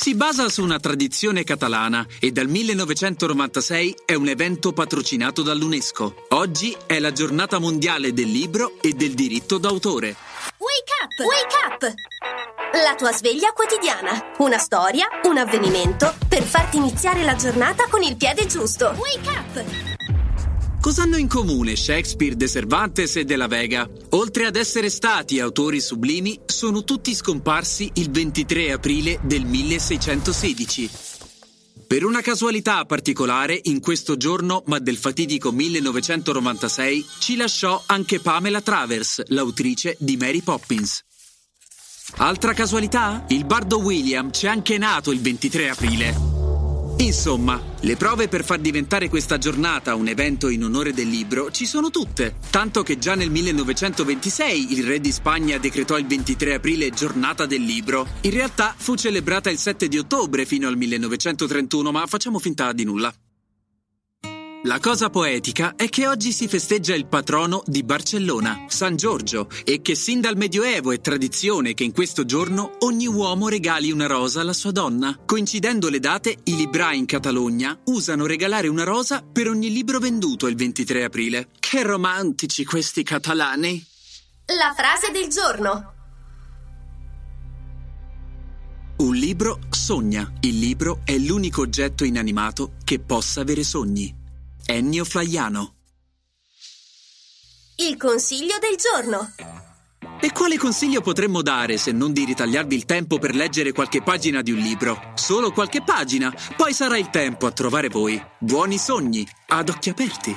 Si basa su una tradizione catalana e dal 1996 è un evento patrocinato dall'UNESCO. Oggi è la giornata mondiale del libro e del diritto d'autore. Wake up! Wake up! La tua sveglia quotidiana. Una storia, un avvenimento per farti iniziare la giornata con il piede giusto. Wake up! Cosa hanno in comune Shakespeare, De Cervantes e De la Vega? Oltre ad essere stati autori sublimi, sono tutti scomparsi il 23 aprile del 1616. Per una casualità particolare, in questo giorno, ma del fatidico 1996, ci lasciò anche Pamela Travers, l'autrice di Mary Poppins. Altra casualità? Il bardo William c'è anche nato il 23 aprile. Insomma, le prove per far diventare questa giornata un evento in onore del libro ci sono tutte, tanto che già nel 1926 il re di Spagna decretò il 23 aprile giornata del libro. In realtà fu celebrata il 7 di ottobre fino al 1931, ma facciamo finta di nulla. La cosa poetica è che oggi si festeggia il patrono di Barcellona, San Giorgio, e che sin dal Medioevo è tradizione che in questo giorno ogni uomo regali una rosa alla sua donna. Coincidendo le date, i librai in Catalogna usano regalare una rosa per ogni libro venduto il 23 aprile. Che romantici questi catalani! La frase del giorno. Un libro sogna. Il libro è l'unico oggetto inanimato che possa avere sogni. Ennio Flaiano. Il consiglio del giorno. E quale consiglio potremmo dare se non di ritagliarvi il tempo per leggere qualche pagina di un libro? Solo qualche pagina, poi sarà il tempo a trovare voi. Buoni sogni, ad occhi aperti.